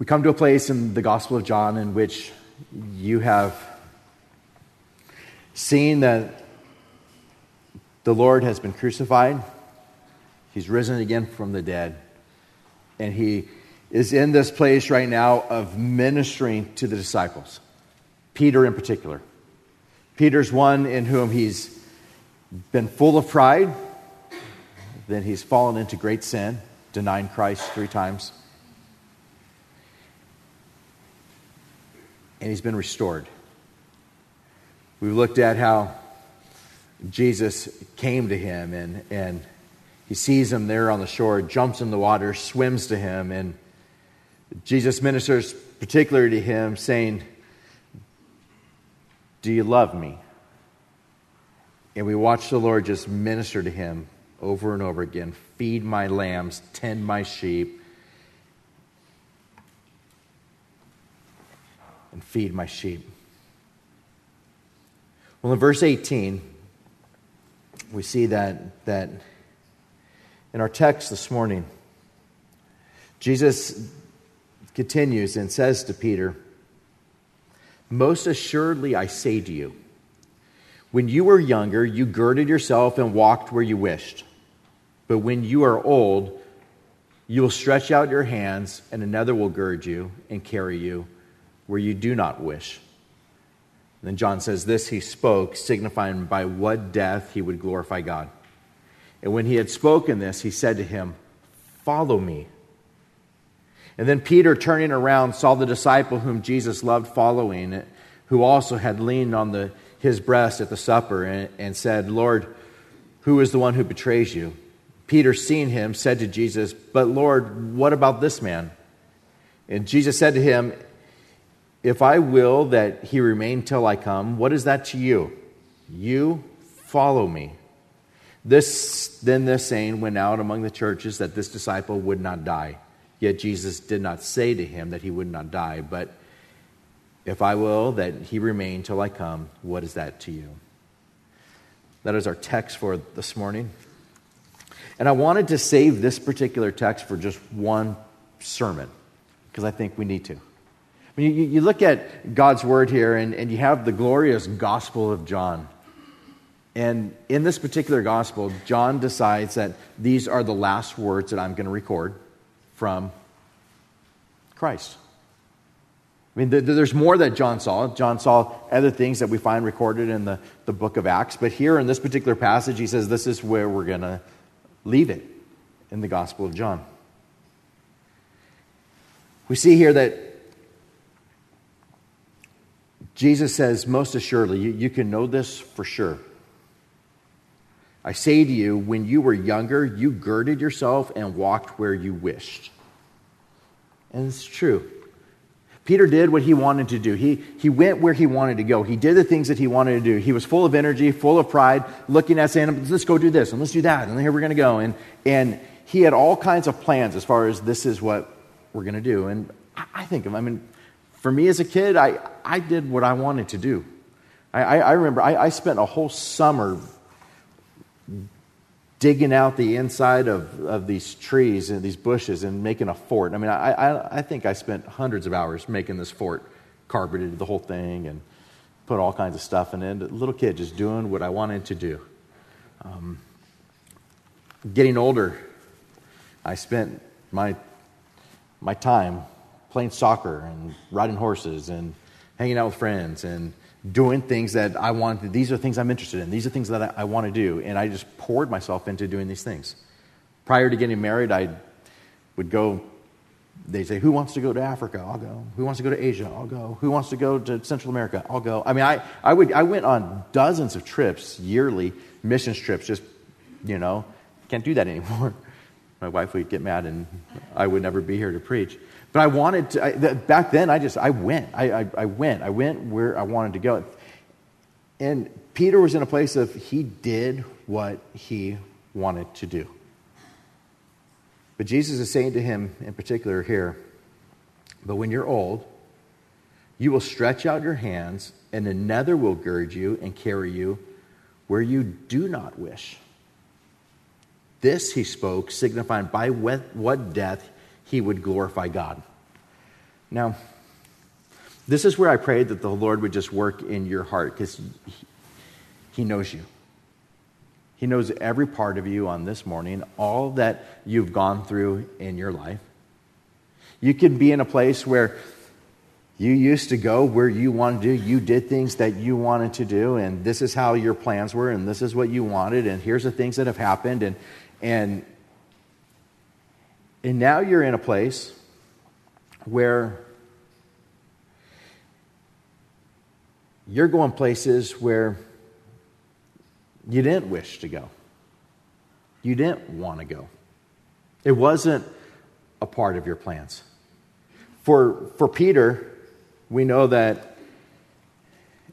We come to a place in the Gospel of John in which you have seen that the Lord has been crucified, He's risen again from the dead, and He is in this place right now of ministering to the disciples, Peter in particular. Peter's one in whom he's been full of pride, then he's fallen into great sin, denying Christ three times. And he's been restored. We've looked at how Jesus came to him and, and he sees him there on the shore, jumps in the water, swims to him, and Jesus ministers particularly to him, saying, Do you love me? And we watch the Lord just minister to him over and over again feed my lambs, tend my sheep, and feed my sheep. Well, in verse 18, we see that, that in our text this morning, Jesus continues and says to Peter, Most assuredly I say to you, when you were younger, you girded yourself and walked where you wished. But when you are old, you will stretch out your hands, and another will gird you and carry you where you do not wish. And then John says, This he spoke, signifying by what death he would glorify God. And when he had spoken this, he said to him, Follow me. And then Peter, turning around, saw the disciple whom Jesus loved following, who also had leaned on the his breast at the supper and, and said, Lord, who is the one who betrays you? Peter, seeing him, said to Jesus, But Lord, what about this man? And Jesus said to him, If I will that he remain till I come, what is that to you? You follow me. This then this saying went out among the churches that this disciple would not die. Yet Jesus did not say to him that he would not die, but if I will that he remain till I come, what is that to you? That is our text for this morning. And I wanted to save this particular text for just one sermon because I think we need to. You, you look at God's word here and, and you have the glorious Gospel of John. And in this particular gospel, John decides that these are the last words that I'm going to record from Christ. I mean, there's more that John saw. John saw other things that we find recorded in the, the book of Acts. But here in this particular passage, he says this is where we're going to leave it in the Gospel of John. We see here that Jesus says, most assuredly, you, you can know this for sure. I say to you, when you were younger, you girded yourself and walked where you wished. And it's true. Peter did what he wanted to do. He, he went where he wanted to go. He did the things that he wanted to do. He was full of energy, full of pride, looking at saying, let's go do this and let's do that, and here we're going to go. And, and he had all kinds of plans as far as this is what we're going to do. And I think of, I mean, for me as a kid, I, I did what I wanted to do. I, I, I remember I, I spent a whole summer digging out the inside of, of these trees and these bushes and making a fort. I mean, I, I, I think I spent hundreds of hours making this fort, carpeted the whole thing and put all kinds of stuff in it. Little kid just doing what I wanted to do. Um, getting older, I spent my, my time playing soccer and riding horses and hanging out with friends and doing things that I wanted. These are things I'm interested in. These are things that I, I want to do. And I just poured myself into doing these things. Prior to getting married, I would go, they say, Who wants to go to Africa? I'll go. Who wants to go to Asia? I'll go. Who wants to go to Central America? I'll go. I mean, I, I, would, I went on dozens of trips, yearly missions trips, just, you know, can't do that anymore. My wife would get mad and I would never be here to preach. But I wanted to, I, back then, I just, I went. I, I, I went. I went where I wanted to go. And Peter was in a place of he did what he wanted to do. But Jesus is saying to him in particular here, but when you're old, you will stretch out your hands, and another will gird you and carry you where you do not wish. This he spoke, signifying by what death he would glorify God. Now, this is where I pray that the Lord would just work in your heart because He knows you. He knows every part of you on this morning, all that you've gone through in your life. You could be in a place where you used to go where you wanted to do. You did things that you wanted to do, and this is how your plans were, and this is what you wanted, and here's the things that have happened, and and and now you're in a place where you're going places where you didn't wish to go. You didn't want to go. It wasn't a part of your plans. For, for Peter, we know that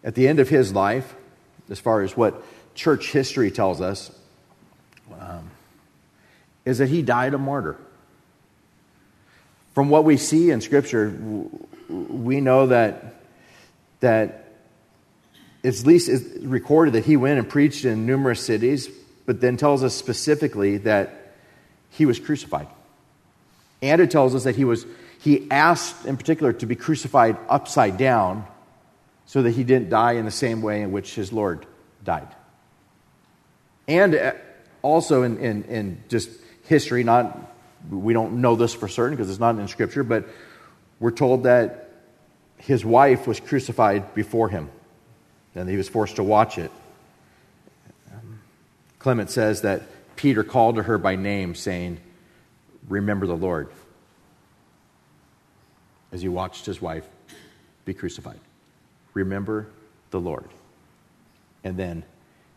at the end of his life, as far as what church history tells us, um, is that he died a martyr. From what we see in Scripture, we know that, that it's at least it's recorded that he went and preached in numerous cities, but then tells us specifically that he was crucified. And it tells us that he was he asked in particular to be crucified upside down so that he didn't die in the same way in which his Lord died. And uh, also in, in, in just history, not we don't know this for certain because it's not in Scripture, but we're told that his wife was crucified before him, and he was forced to watch it. Clement says that Peter called to her by name, saying, Remember the Lord as he watched his wife be crucified. Remember the Lord. And then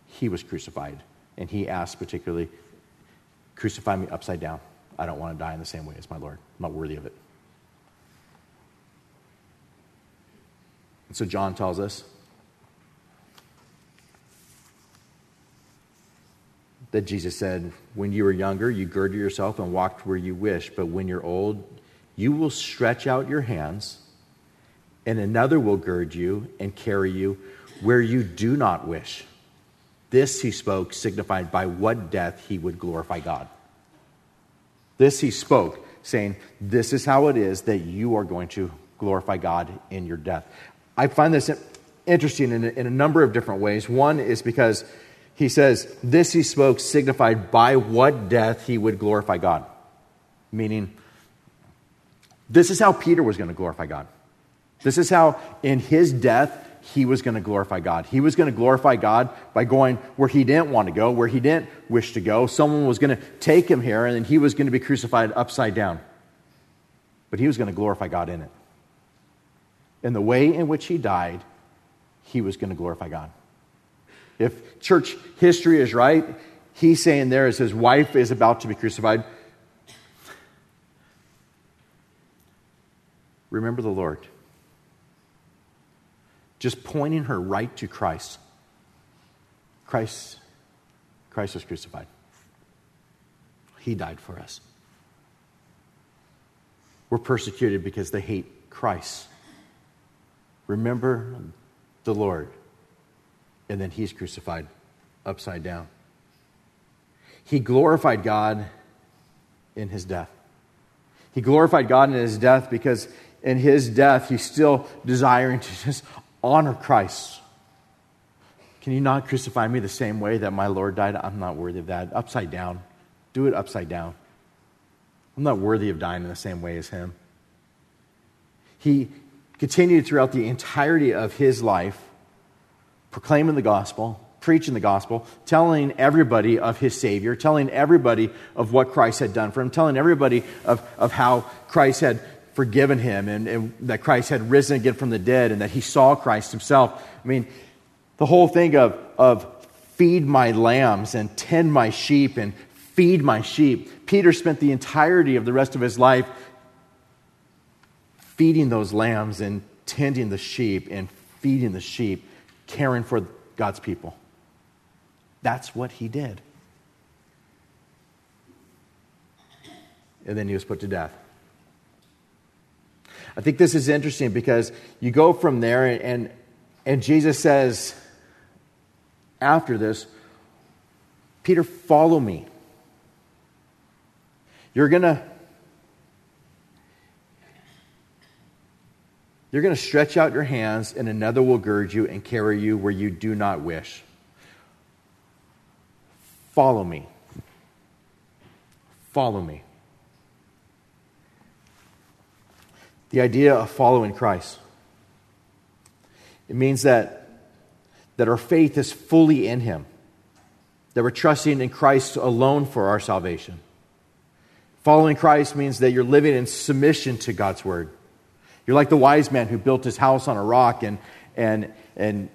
he was crucified, and he asked particularly, Crucify me upside down. I don't want to die in the same way as my Lord. I'm not worthy of it. And so John tells us that Jesus said, When you were younger, you girded yourself and walked where you wished, but when you're old, you will stretch out your hands, and another will gird you and carry you where you do not wish. This he spoke, signified by what death he would glorify God. This he spoke, saying, This is how it is that you are going to glorify God in your death. I find this interesting in a, in a number of different ways. One is because he says, This he spoke, signified by what death he would glorify God. Meaning, this is how Peter was going to glorify God. This is how, in his death, he was going to glorify God. He was going to glorify God by going where he didn't want to go, where he didn't wish to go. Someone was going to take him here, and then he was going to be crucified upside down. But he was going to glorify God in it. In the way in which he died, he was going to glorify God. If church history is right, he's saying there as his wife is about to be crucified, remember the Lord. Just pointing her right to Christ. Christ, Christ was crucified. He died for us. We're persecuted because they hate Christ. Remember the Lord. And then he's crucified upside down. He glorified God in his death. He glorified God in his death because in his death, he's still desiring to just honor Christ. Can you not crucify me the same way that my Lord died? I'm not worthy of that. Upside down. Do it upside down. I'm not worthy of dying in the same way as him. He continued throughout the entirety of his life proclaiming the gospel, preaching the gospel, telling everybody of his Savior, telling everybody of what Christ had done for him, telling everybody of, of how Christ had forgiven him and, and, that Christ had risen again from the dead and that he saw Christ himself. I mean, the whole thing of, of feed my lambs and tend my sheep and feed my sheep. Peter spent the entirety of the rest of his life feeding those lambs and tending the sheep and feeding the sheep, caring for God's people. That's what he did. And then he was put to death. I think this is interesting because you go from there, and, and Jesus says, after this, Peter, follow me. You're going to. You're going to stretch out your hands, and another will gird you and carry you where you do not wish. Follow me. Follow me. The idea of following Christ. It means that, that our faith is fully in Him, that we're trusting in Christ alone for our salvation. Following Christ means that you're living in submission to God's Word. You're like the wise man who built his house on a rock and, and, and,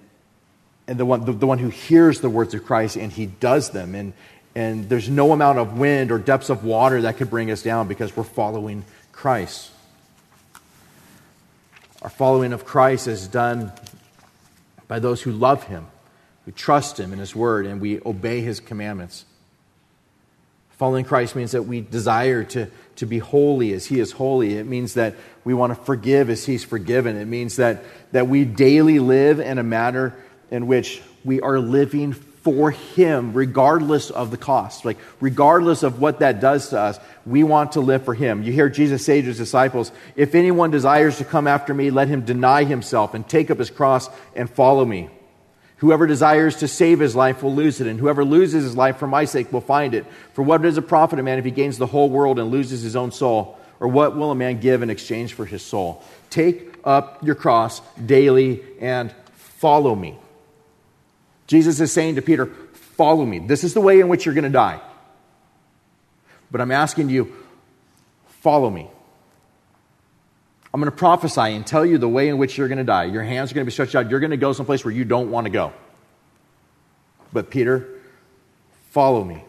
and the, one, the, the one who hears the words of Christ and he does them. And, and there's no amount of wind or depths of water that could bring us down because we're following Christ. Our following of Christ is done by those who love him, who trust him in his word, and we obey his commandments. Following Christ means that we desire to, to be holy as He is holy. It means that we want to forgive as He's forgiven. It means that, that we daily live in a manner in which we are living for Him, regardless of the cost. Like, regardless of what that does to us, we want to live for Him. You hear Jesus say to His disciples, If anyone desires to come after me, let him deny himself and take up his cross and follow me. Whoever desires to save his life will lose it, and whoever loses his life for my sake will find it. For what does it profit a man if he gains the whole world and loses his own soul? Or what will a man give in exchange for his soul? Take up your cross daily and follow me. Jesus is saying to Peter, Follow me. This is the way in which you're going to die. But I'm asking you, follow me. I'm going to prophesy and tell you the way in which you're going to die. Your hands are going to be stretched out. You're going to go someplace where you don't want to go. But Peter, follow me.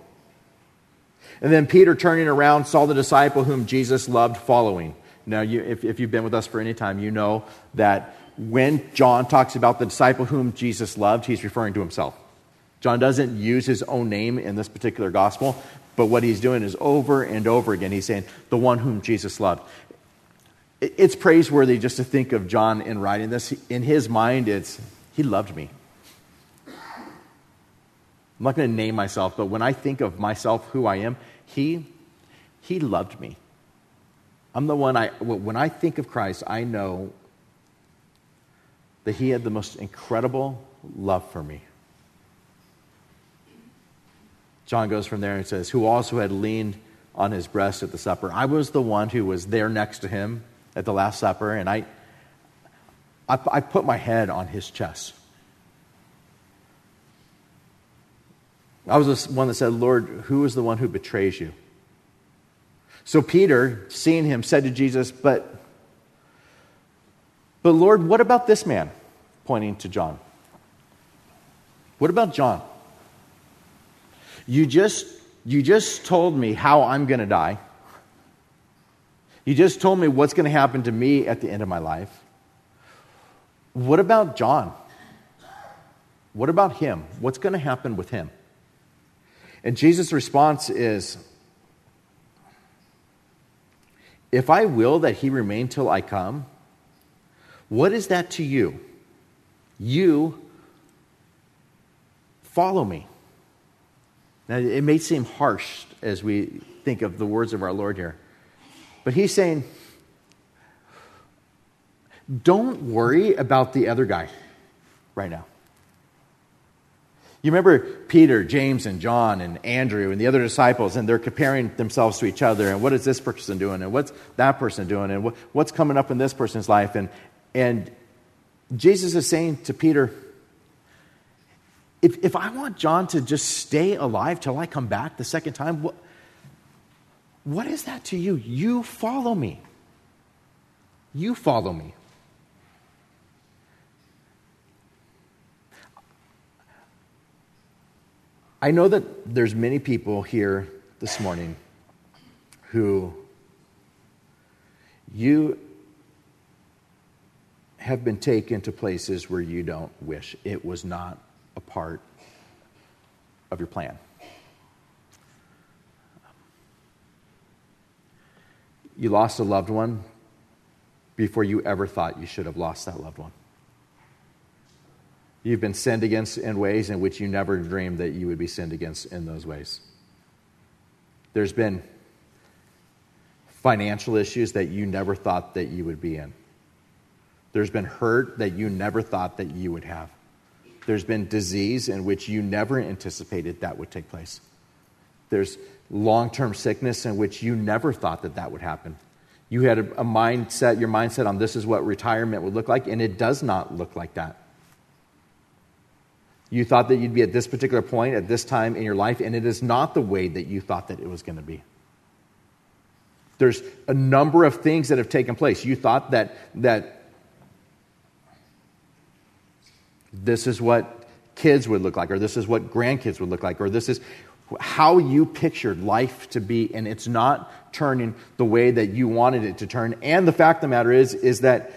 And then Peter, turning around, saw the disciple whom Jesus loved following. Now, you, if, if you've been with us for any time, you know that when John talks about the disciple whom Jesus loved, he's referring to himself. John doesn't use his own name in this particular gospel, but what he's doing is over and over again, he's saying, the one whom Jesus loved it's praiseworthy just to think of John in writing this. In his mind, it's, he loved me. I'm not going to name myself, but when I think of myself, who I am, he, he loved me. I'm the one I, when I think of Christ, I know that he had the most incredible love for me. John goes from there and says, Who also had leaned on his breast at the supper. I was the one who was there next to him at the Last Supper, and I, I, I put my head on his chest. I was the one that said, Lord, who is the one who betrays you? So Peter, seeing him, said to Jesus, But, but Lord, what about this man? Pointing to John. What about John? You just, you just told me how I'm going to die. You just told me what's going to happen to me at the end of my life. What about John? What about him? What's going to happen with him? And Jesus' response is If I will that he remain till I come, what is that to you? You follow me. Now, it may seem harsh as we think of the words of our Lord here. But he's saying, don't worry about the other guy right now. You remember Peter, James, and John, and Andrew, and the other disciples, and they're comparing themselves to each other, and what is this person doing, and what's that person doing, and what's coming up in this person's life. And, and Jesus is saying to Peter, if, if I want John to just stay alive till I come back the second time, what, what is that to you? You follow me. You follow me. I know that there's many people here this morning who you have been taken to places where you don't wish it was not a part of your plan. You lost a loved one before you ever thought you should have lost that loved one. You've been sinned against in ways in which you never dreamed that you would be sinned against in those ways. There's been financial issues that you never thought that you would be in. There's been hurt that you never thought that you would have. There's been disease in which you never anticipated that would take place. There's long term sickness in which you never thought that that would happen. You had a, a mindset, your mindset on this is what retirement would look like, and it does not look like that. You thought that you'd be at this particular point at this time in your life, and it is not the way that you thought that it was going to be. There's a number of things that have taken place. You thought that, that this is what kids would look like, or this is what grandkids would look like, or this is how you pictured life to be, and it's not turning the way that you wanted it to turn. And the fact of the matter is, is that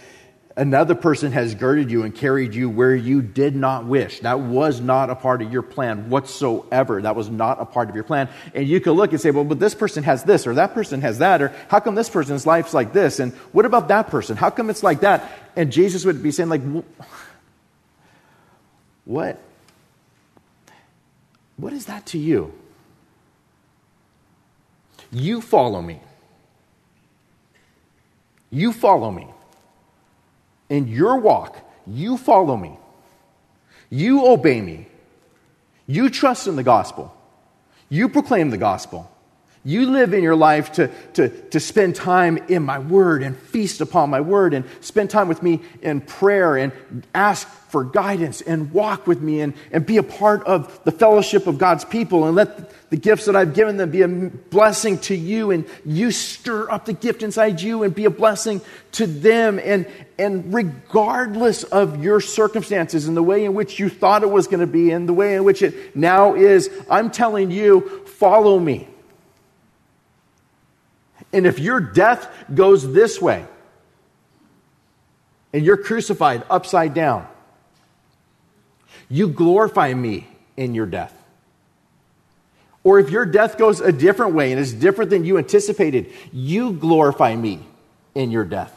another person has girded you and carried you where you did not wish. That was not a part of your plan whatsoever. That was not a part of your plan. And you could look and say, well, but this person has this, or that person has that, or how come this person's life's like this? And what about that person? How come it's like that? And Jesus would be saying, like, what? What is that to you? You follow me. You follow me. In your walk, you follow me. You obey me. You trust in the gospel. You proclaim the gospel. You live in your life to, to, to spend time in my word and feast upon my word and spend time with me in prayer and ask for guidance and walk with me and, and be a part of the fellowship of God's people and let the gifts that I've given them be a blessing to you and you stir up the gift inside you and be a blessing to them. And, and regardless of your circumstances and the way in which you thought it was going to be and the way in which it now is, I'm telling you, follow me. And if your death goes this way, and you're crucified upside down, you glorify me in your death. Or if your death goes a different way and is different than you anticipated, you glorify me in your death.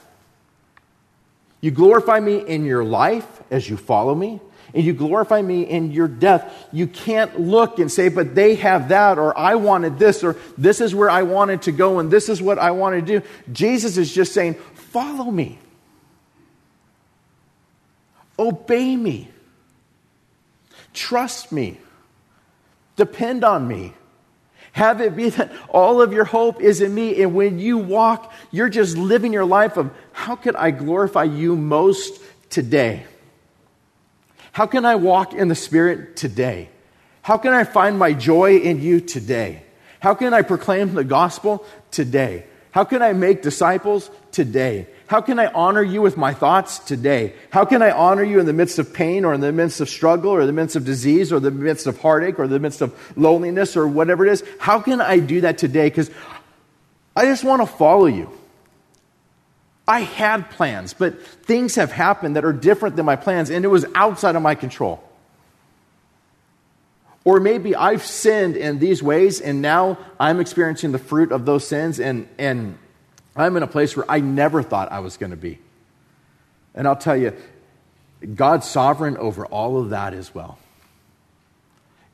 You glorify me in your life as you follow me, and you glorify me in your death, you can't look and say, but they have that, or I wanted this, or this is where I wanted to go, and this is what I want to do. Jesus is just saying, follow me, obey me, trust me, depend on me. Have it be that all of your hope is in me. And when you walk, you're just living your life of how could I glorify you most today? How can I walk in the Spirit today? How can I find my joy in you today? How can I proclaim the gospel today? How can I make disciples today? How can I honor you with my thoughts today? How can I honor you in the midst of pain or in the midst of struggle or the midst of disease or the midst of heartache or the midst of loneliness or whatever it is? How can I do that today? Because I just want to follow you. I had plans, but things have happened that are different than my plans, and it was outside of my control. Or maybe I've sinned in these ways, and now I'm experiencing the fruit of those sins, and, and I'm in a place where I never thought I was going to be. And I'll tell you, God's sovereign over all of that as well.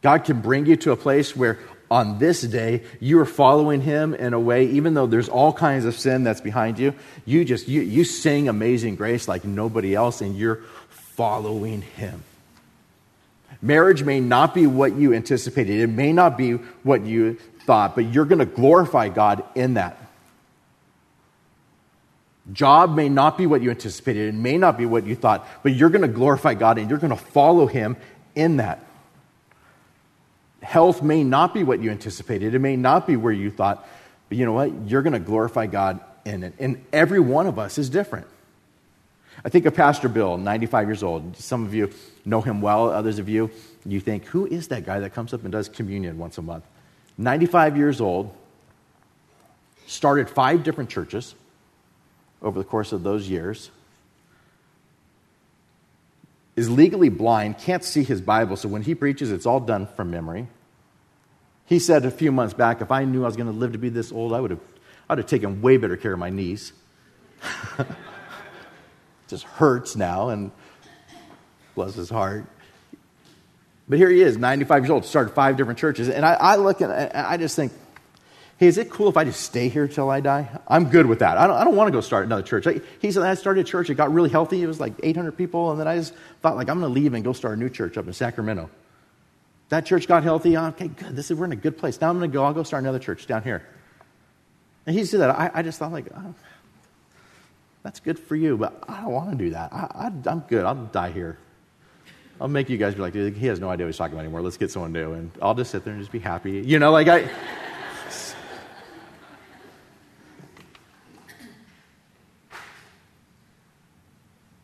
God can bring you to a place where on this day you are following him in a way even though there's all kinds of sin that's behind you you just you, you sing amazing grace like nobody else and you're following him. Marriage may not be what you anticipated. It may not be what you thought but you're going to glorify god in that. Job may not be what you anticipated. It may not be what you thought but you're going to glorify god and you're going to follow him in that health may not be what you anticipated, it may not be where you thought, but you know what? You're going to glorify God in it. And every one of us is different. I think of Pastor Bill, 95 years old. Some of you know him well, others of you, you think, who is that guy that comes up and does communion once a month? 95 years old, started five different churches over the course of those years is legally blind, can't see his Bible, so when he preaches, it's all done from memory. He said a few months back, if I knew I was going to live to be this old, I would have, I'd have taken way better care of my knees. just hurts now, and bless his heart. But here he is, 95 years old, started five different churches. And I, I look at I just think, Hey, is it cool if I just stay here till I die? I'm good with that. I don't, I don't want to go start another church. I, he said, I started a church. It got really healthy. It was like 800 people. And then I just thought, like, I'm going to leave and go start a new church up in Sacramento. That church got healthy. Okay, good. This is, we're in a good place. Now I'm going to go. I'll go start another church down here. And he said that. I, I just thought, like, oh, that's good for you, but I don't want to do that. I, I'm good. I'll die here. I'll make you guys be like, he has no idea what he's talking about anymore. Let's get someone new. And I'll just sit there and just be happy. You know, like I.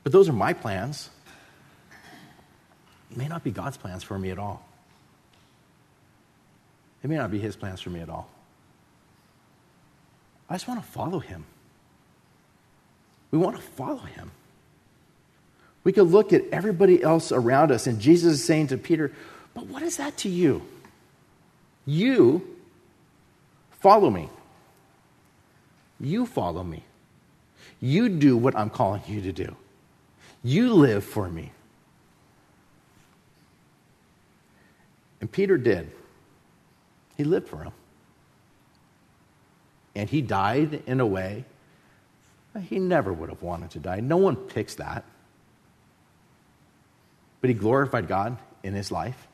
But those are my plans. It may not be God's plans for me at all. It may not be His plans for me at all. I just want to follow Him. We want to follow Him. We could look at everybody else around us, and Jesus is saying to Peter, But what is that to you? You follow me. You follow me. You do what I'm calling you to do. You live for me. And Peter did. He lived for him. And he died in a way he never would have wanted to die. No one picks that. But he glorified God in his life,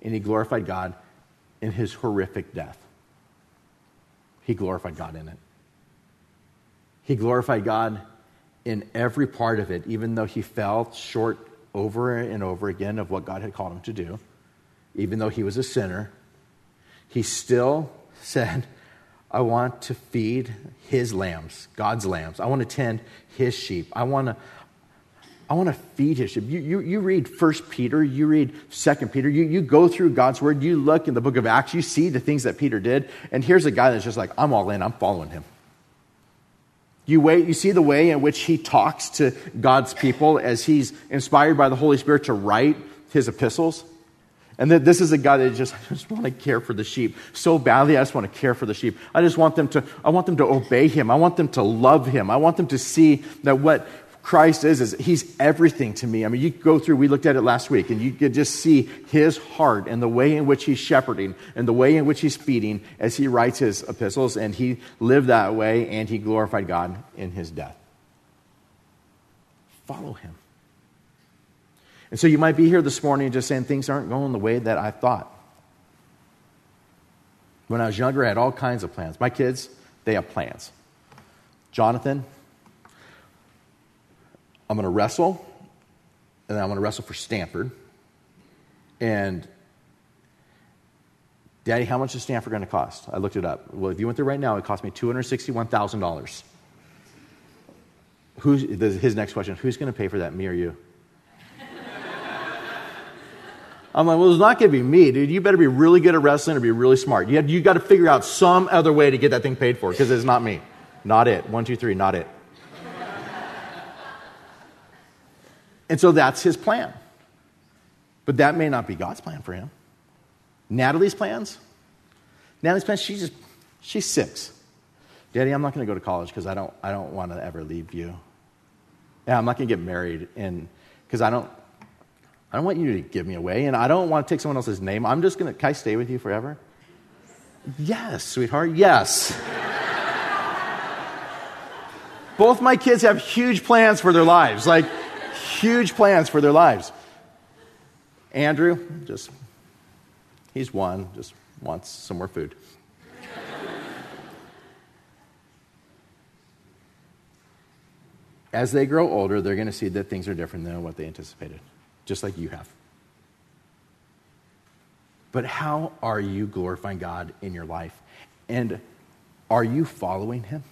and he glorified God in his horrific death. He glorified God in it. He glorified God in every part of it, even though he fell short over and over again of what God had called him to do, even though he was a sinner, he still said, I want to feed his lambs, God's lambs. I want to tend his sheep. I want to, I want to feed his sheep. You, you, you read 1 Peter, you read 2 Peter, you, you go through God's word, you look in the book of Acts, you see the things that Peter did, and here's a guy that's just like, I'm all in, I'm following him. You, wait, you see the way in which he talks to God's people as he's inspired by the Holy Spirit to write his epistles. And that this is a guy that just, I just want to care for the sheep so badly. I just want to care for the sheep. I just want them to, I want them to obey him. I want them to love him. I want them to see that what Christ is, is he's everything to me. I mean, you go through, we looked at it last week, and you could just see his heart and the way in which he's shepherding and the way in which he's feeding as he writes his epistles, and he lived that way and he glorified God in his death. Follow him. And so you might be here this morning just saying things aren't going the way that I thought. When I was younger, I had all kinds of plans. My kids, they have plans. Jonathan, I'm going to wrestle, and then I'm going to wrestle for Stanford. And Daddy, how much is Stanford going to cost? I looked it up. Well, if you went there right now, it cost me $261,000. Who's his next question? Who's going to pay for that, me or you? I'm like, well, it's not going to be me, dude. You better be really good at wrestling or be really smart. You, have, you got to figure out some other way to get that thing paid for because it's not me. Not it. One, two, three, not it. And so that's his plan. But that may not be God's plan for him. Natalie's plans? Natalie's plans, she's just, she's six. Daddy, I'm not going to go to college because I don't, I don't want to ever leave you. Yeah, I'm not going to get married and because I don't, I don't want you to give me away and I don't want to take someone else's name. I'm just going to, can I stay with you forever? Yes, sweetheart, yes. Both my kids have huge plans for their lives. Like, huge plans for their lives. Andrew, just, he's one, just wants some more food. As they grow older, they're going to see that things are different than what they anticipated, just like you have. But how are you glorifying God in your life? And are you following Him?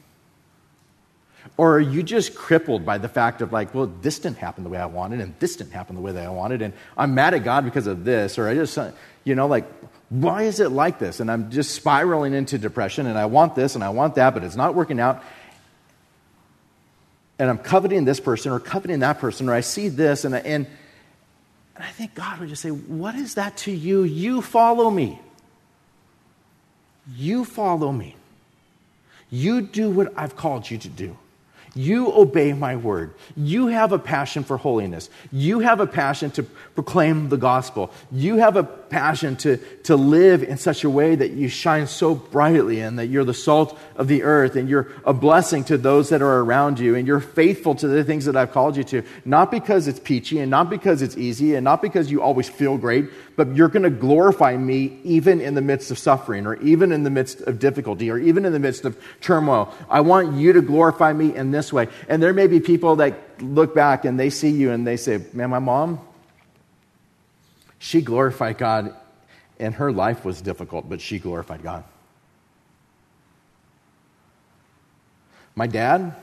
Or are you just crippled by the fact of like, well, this didn't happen the way I wanted, and this didn't happen the way that I wanted, and I'm mad at God because of this, or I just, uh, you know, like, why is it like this? And I'm just spiraling into depression, and I want this and I want that, but it's not working out. And I'm coveting this person or coveting that person, or I see this, and, and, and I think God would just say, What is that to you? You follow me. You follow me. You do what I've called you to do. You obey my word. You have a passion for holiness. You have a passion to proclaim the gospel. You have a passion to, to live in such a way that you shine so brightly and that you're the salt of the earth and you're a blessing to those that are around you and you're faithful to the things that I've called you to. Not because it's peachy and not because it's easy and not because you always feel great, but you're going to glorify me even in the midst of suffering or even in the midst of difficulty or even in the midst of turmoil. I want you to glorify me in this way. And there may be people that look back and they see you and they say, Man, my mom, she glorified God, and her life was difficult, but she glorified God. My dad,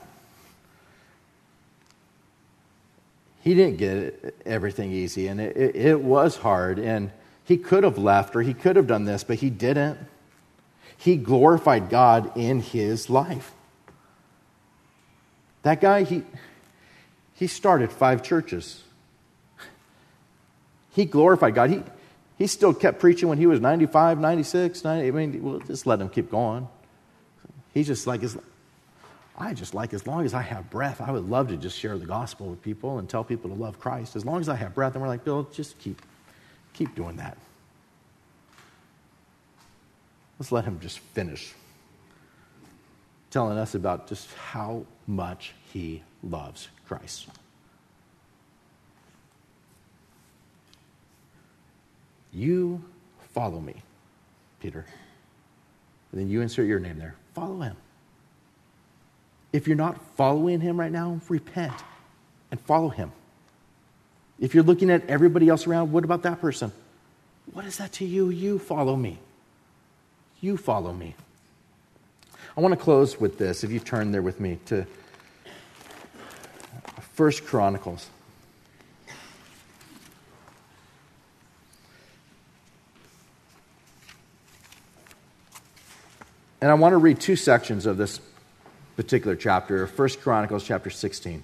he didn't get everything easy, and it, it, it, was hard, and he could have left or he could have done this, but he didn't. He glorified God in his life. That guy, he, he started five churches. He glorified God. He, he still kept preaching when he was 95, 96, 90. I mean, we'll just let him keep going. He's just like, as, I just like, as long as I have breath, I would love to just share the gospel with people and tell people to love Christ. As long as I have breath. And we're like, Bill, just keep, keep doing that. Let's let him just finish telling us about just how much he loves Christ. You follow me, Peter. And then you insert your name there. Follow him. If you're not following him right now, repent and follow him. If you're looking at everybody else around, what about that person? What is that to you? You follow me. You follow me. I want to close with this, if you turn there with me to First Chronicles. And I want to read two sections of this particular chapter, First Chronicles chapter 16.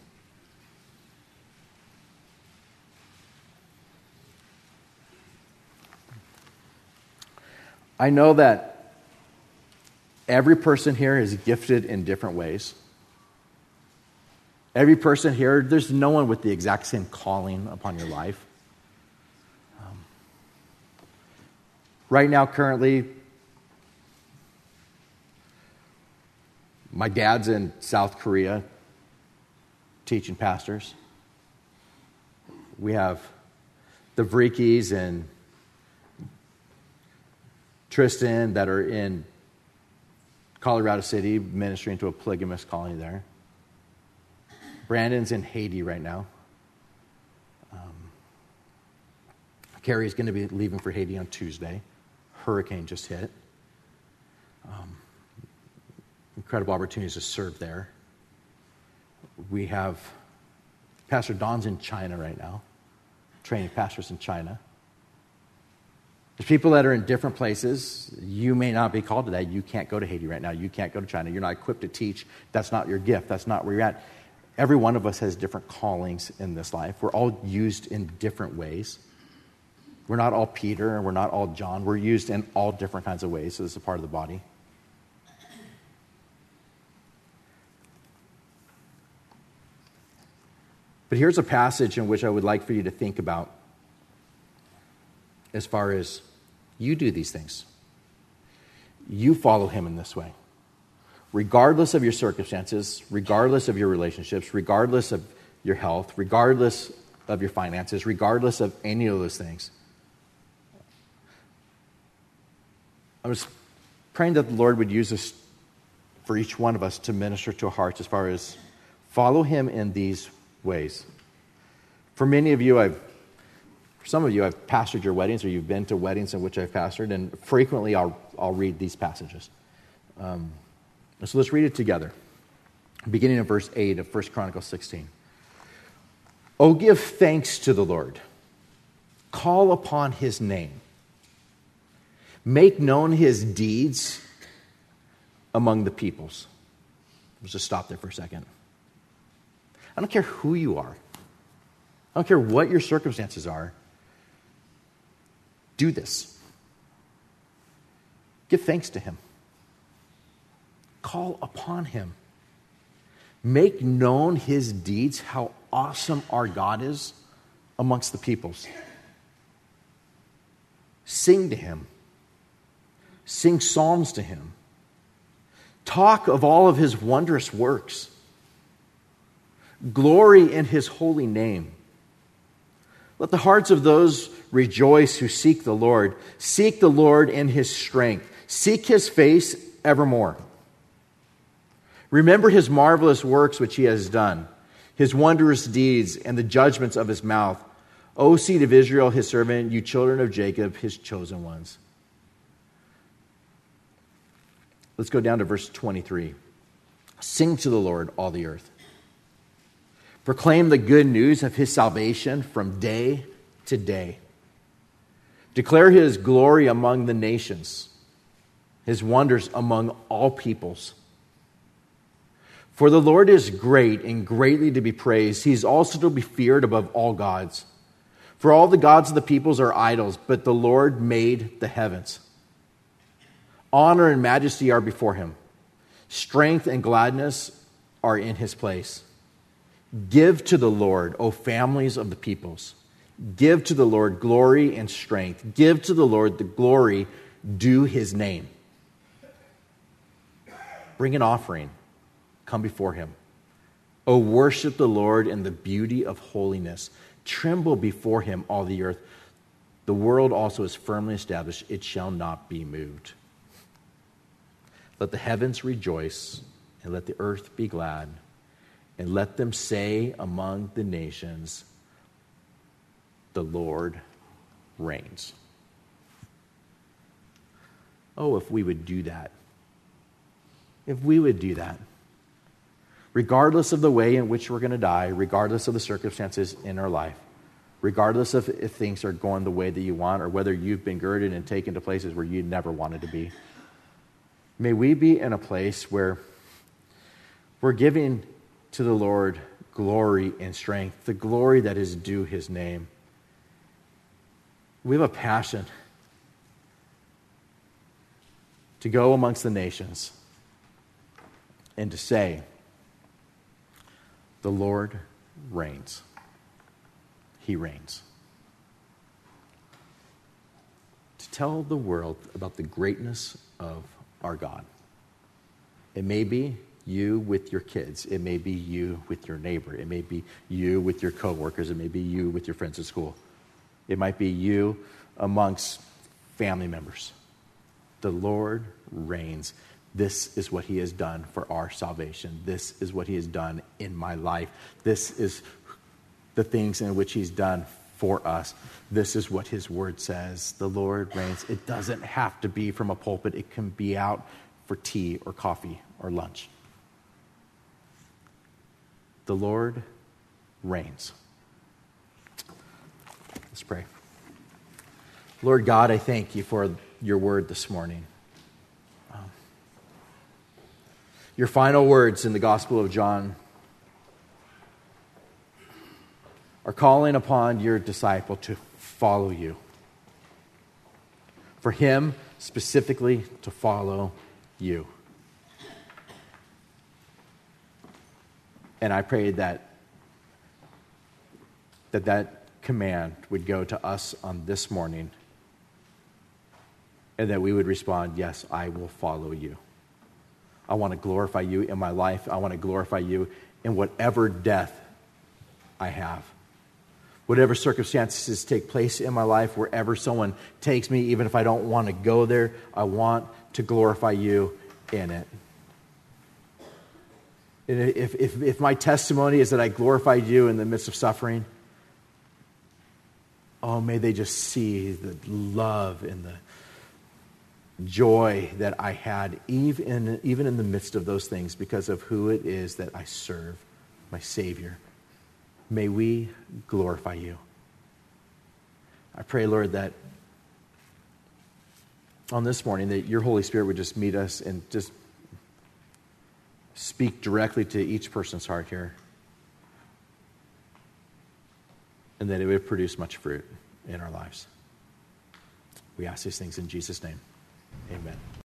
I know that every person here is gifted in different ways. Every person here, there's no one with the exact same calling upon your life. Um, right now, currently, My dad's in South Korea teaching pastors. We have the Vrikis and Tristan that are in Colorado City ministering to a polygamous colony there. Brandon's in Haiti right now. Um, Carrie's going to be leaving for Haiti on Tuesday. Hurricane just hit. Um, incredible opportunities to serve there. We have Pastor Don's in China right now, training pastors in China. There's people that are in different places. You may not be called to that. You can't go to Haiti right now. You can't go to China. You're not equipped to teach. That's not your gift. That's not where you're at. Every one of us has different callings in this life. We're all used in different ways. We're not all Peter and we're not all John. We're used in all different kinds of ways. So this is a part of the body. But here's a passage in which I would like for you to think about as far as you do these things. You follow him in this way. Regardless of your circumstances, regardless of your relationships, regardless of your health, regardless of your finances, regardless of any of those things. I was praying that the Lord would use this for each one of us to minister to our hearts as far as follow him in these ways. For many of you, I've for some of you, I've pastored your weddings, or you've been to weddings in which I've pastored, and frequently I'll, I'll read these passages. Um, so let's read it together. Beginning in verse 8 of 1 Chronicles 16. Oh, give thanks to the Lord. Call upon his name. Make known his deeds among the peoples. Let's just stop there for a second. I don't care who you are, I don't care what your circumstances are. Do this. Give thanks to Him. Call upon Him. Make known his deeds, how awesome our God is amongst the peoples. Sing to him, sing psalms to him, talk of all of his wondrous works, glory in his holy name. Let the hearts of those rejoice who seek the Lord. Seek the Lord in his strength. Seek his face evermore. Remember his marvelous works which he has done, his wondrous deeds, and the judgments of his mouth. O seed of Israel, his servant, you children of Jacob, his chosen ones. Let's go down to verse 23. Sing to the Lord, all the earth. Proclaim the good news of his salvation from day to day. Declare his glory among the nations, his wonders among all peoples. For the Lord is great and greatly to be praised. He is also to be feared above all gods. For all the gods of the peoples are idols, but the Lord made the heavens. Honor and majesty are before him, strength and gladness are in his place. Give to the Lord, O families of the peoples. Give to the Lord glory and strength. Give to the Lord the glory due his name. Bring an offering, come before him. O worship the Lord in the beauty of holiness. Tremble before him, all the earth. The world also is firmly established, it shall not be moved. Let the heavens rejoice, and let the earth be glad and let them say among the nations, The Lord reigns. Oh, if we would do that. If we would do that. Regardless of the way in which we're going to die, regardless of the circumstances in our life, regardless of if things are going the way that you want or whether you've been girded and taken to places where you never wanted to be, may we be in a place where we're giving to the Lord glory and strength, the glory that is due his name. We have a passion to go amongst the nations and to say, The Lord reigns. He reigns. To tell the world about the greatness of our God. It may be you with your kids. It may be you with your neighbor. It may be you with your coworkers. It may be you with your friends at school. It might be you amongst family members. The Lord reigns. This is what He has done for our salvation. This is what He has done in my life. This is the things in which He's done for us. This is what His Word says. The Lord reigns. It doesn't have to be from a pulpit, it can be out for tea or coffee or lunch. The Lord reigns. Let's pray. Lord God, I thank you for your word this morning. Um, your final words in the Gospel of John are calling upon your disciple to follow you. For him specifically to follow you. And I pray that that, that command would go to us on this morning and that we would respond, Yes, I will follow you. I want to glorify you in my life. I want to glorify you in whatever death I have. Whatever circumstances take place in my life, wherever someone takes me, even if I don't want to go there, I want to glorify you in it. If, if, if my testimony is that I glorified you in the midst of suffering, oh, may they just see the love and the joy that I had, even, even in the midst of those things, because of who it is that I serve, my Savior. May we glorify you. I pray, Lord, that on this morning, that your Holy Spirit would just meet us and just speak directly to each person's heart here. And that it would produce much fruit in our lives. We ask these things in Jesus' name. Amen.